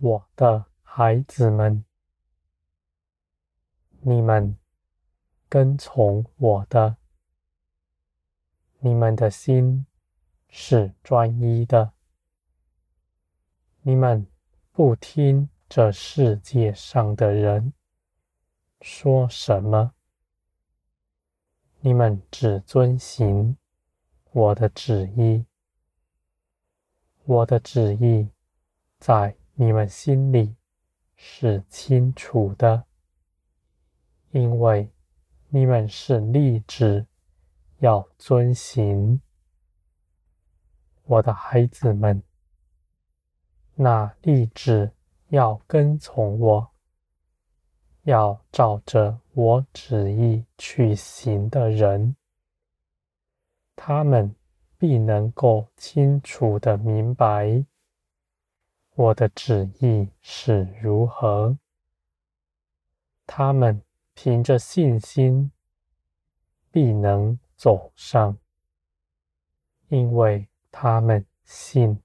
我的孩子们，你们跟从我的，你们的心是专一的，你们不听这世界上的人。说什么，你们只遵行我的旨意。我的旨意在你们心里是清楚的，因为你们是立志要遵行。我的孩子们，那立志要跟从我，要照着我旨意去行的人，他们必能够清楚地明白我的旨意是如何。他们凭着信心必能走上，因为他们信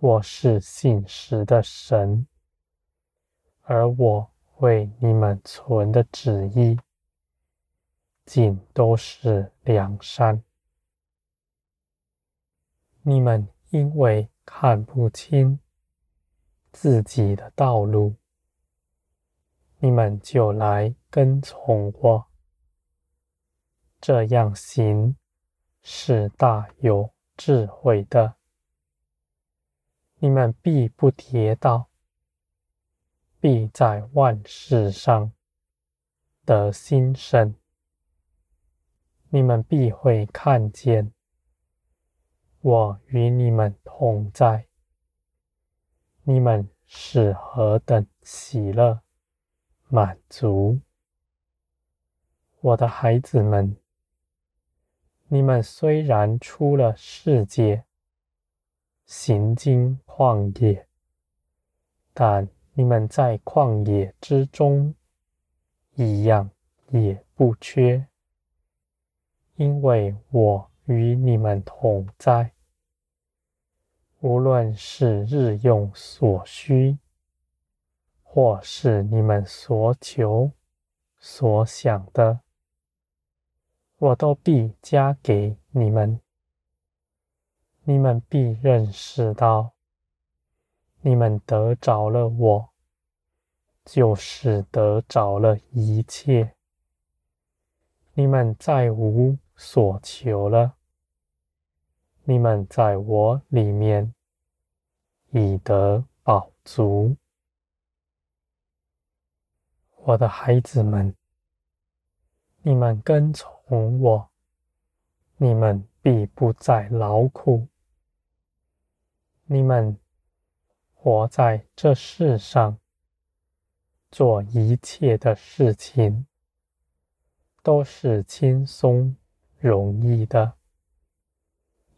我是信实的神，而我为你们存的旨意尽都是良善。你们因为看不清自己的道路，你们就来跟从我。这样行是大有智慧的，你们必不跌倒，必在万事上得兴盛。你们必会看见。我与你们同在，你们是何等喜乐、满足！我的孩子们，你们虽然出了世界，行经旷野，但你们在旷野之中，一样也不缺，因为我。与你们同在，无论是日用所需，或是你们所求所想的，我都必加给你们。你们必认识到，你们得着了我，就是得着了一切。你们再无所求了。你们在我里面已得饱足，我的孩子们，你们跟从我，你们必不再劳苦。你们活在这世上，做一切的事情，都是轻松容易的。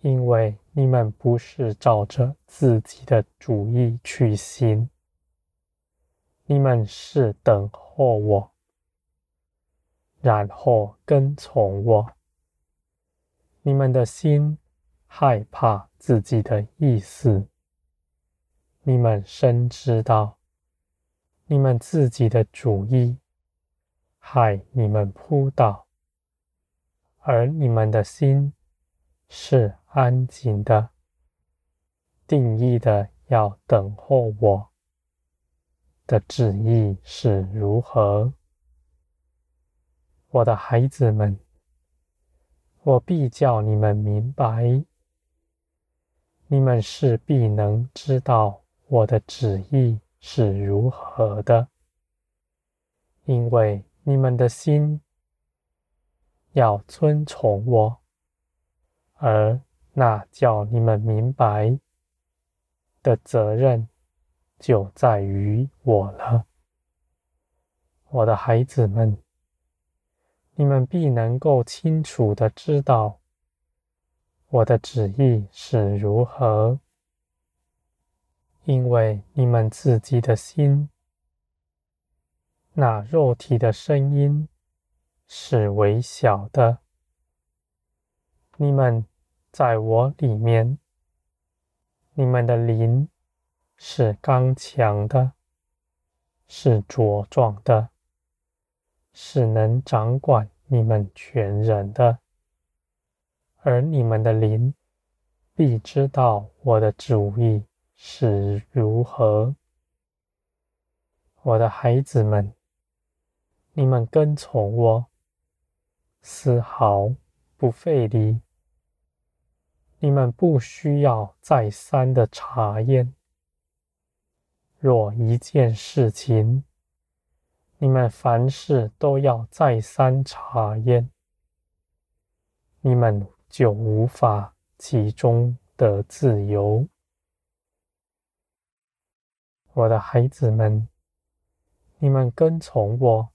因为你们不是照着自己的主意去行，你们是等候我，然后跟从我。你们的心害怕自己的意思，你们深知道，你们自己的主意害你们扑倒，而你们的心是安静的，定义的要等候我的旨意是如何，我的孩子们，我必叫你们明白，你们是必能知道我的旨意是如何的，因为你们的心要遵从我，而。那叫你们明白的责任，就在于我了，我的孩子们，你们必能够清楚地知道我的旨意是如何，因为你们自己的心，那肉体的声音是微小的，你们。在我里面，你们的灵是刚强的，是茁壮的，是能掌管你们全人的。而你们的灵必知道我的主意是如何。我的孩子们，你们跟从我，丝毫不费力。你们不需要再三的查验。若一件事情，你们凡事都要再三查验，你们就无法其中的自由。我的孩子们。你们跟从我，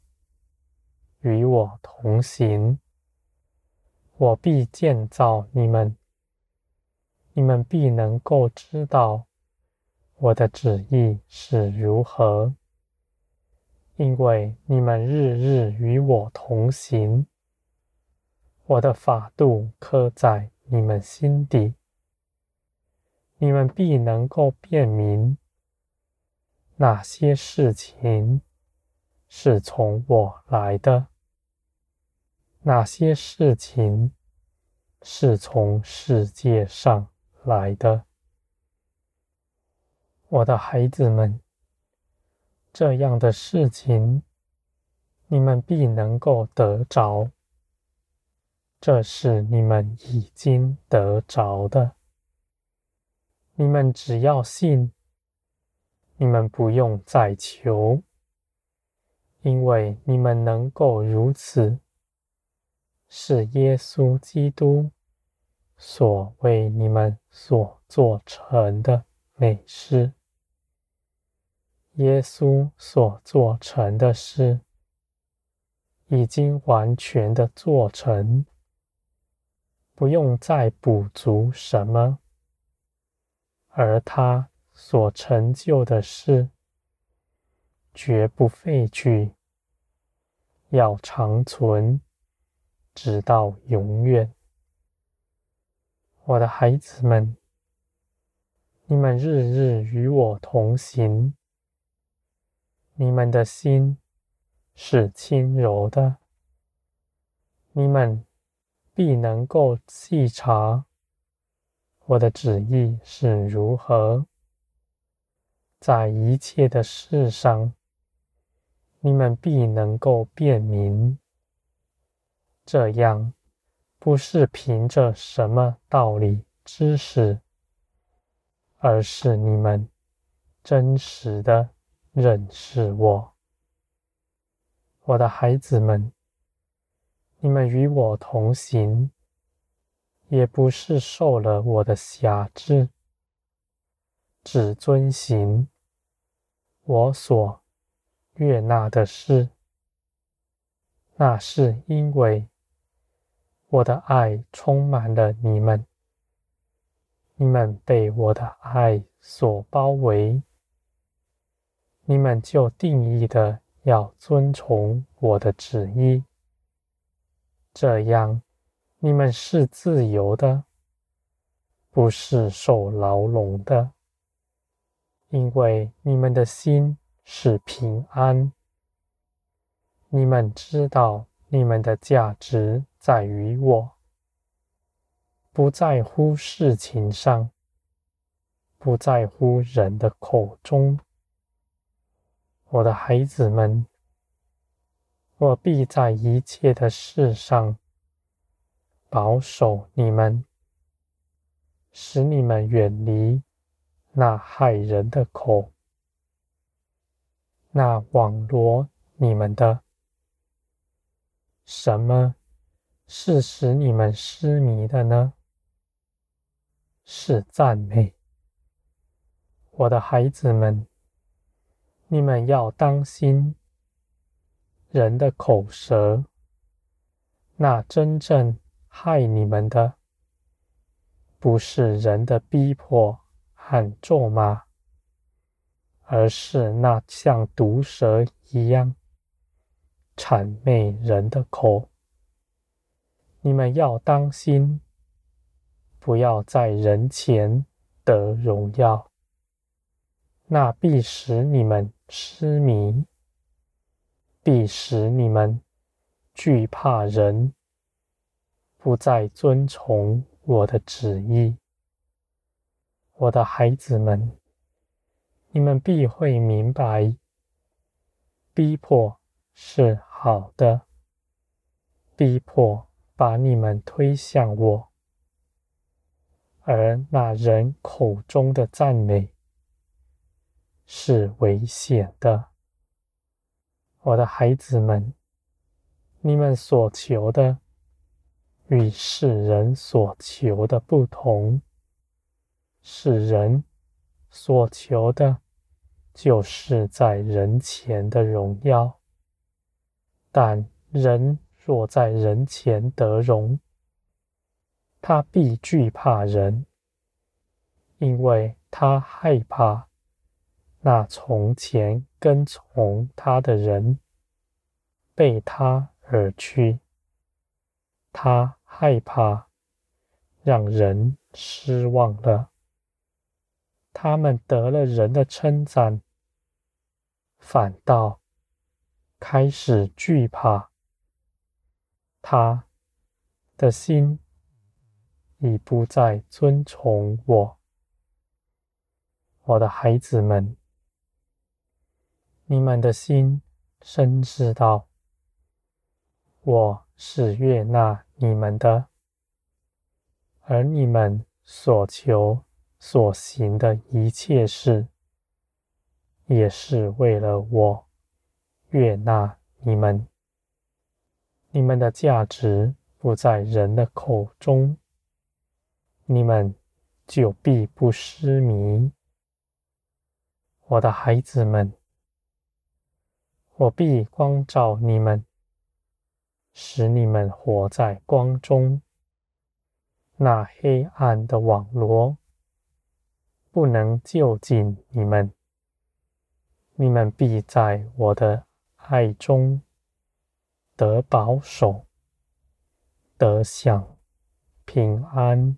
与我同行，我必建造你们。你们必能够知道我的旨意是如何，因为你们日日与我同行。我的法度刻在你们心底，你们必能够辨明哪些事情。是从我来的，哪些事情是从世界上来的？我的孩子们，这样的事情你们必能够得着，这是你们已经得着的。你们只要信，你们不用再求。因为你们能够如此，是耶稣基督所为你们所做成的美事。耶稣所做成的事，已经完全的做成，不用再补足什么，而他所成就的事，绝不废去，要长存，直到永远。我的孩子们，你们日日与我同行，你们的心是轻柔的，你们必能够细察我的旨意是如何，在一切的事上。你们必能够辨明，这样不是凭着什么道理知识，而是你们真实的认识我。我的孩子们，你们与我同行，也不是受了我的辖制，只遵行我所悦纳的事，那是因为我的爱充满了你们，你们被我的爱所包围，你们就定义的要遵从我的旨意，这样你们是自由的，不是受牢笼的，因为你们的心。是平安。你们知道，你们的价值在于我，不在乎事情上，不在乎人的口中。我的孩子们，我必在一切的事上保守你们，使你们远离那害人的口。那网罗你们的，什么是使你们失迷的呢？是赞美。我的孩子们，你们要当心人的口舌。那真正害你们的，不是人的逼迫和咒骂。而是那像毒蛇一样谄媚人的口，你们要当心，不要在人前得荣耀，那必使你们痴迷，必使你们惧怕人，不再遵从我的旨意。我的孩子们，你们必会明白，逼迫是好的，逼迫把你们推向我，而那人口中的赞美。是危险的，我的孩子们，你们所求的与世人所求的不同。世人所求的，就是在人前的荣耀，但人若在人前得荣，他必惧怕人，因为他害怕。那从前跟从他的人背他而去，他害怕让人失望了。他们得了人的称赞，反倒开始惧怕。他的心已不再尊崇我，我的孩子们。你们的心深知道，我是悦纳你们的，而你们所求所行的一切事，也是为了我悦纳你们。你们的价值不在人的口中，你们就必不失迷，我的孩子们。我必光照你们，使你们活在光中。那黑暗的网罗不能就近你们，你们必在我的爱中得保守，得享平安。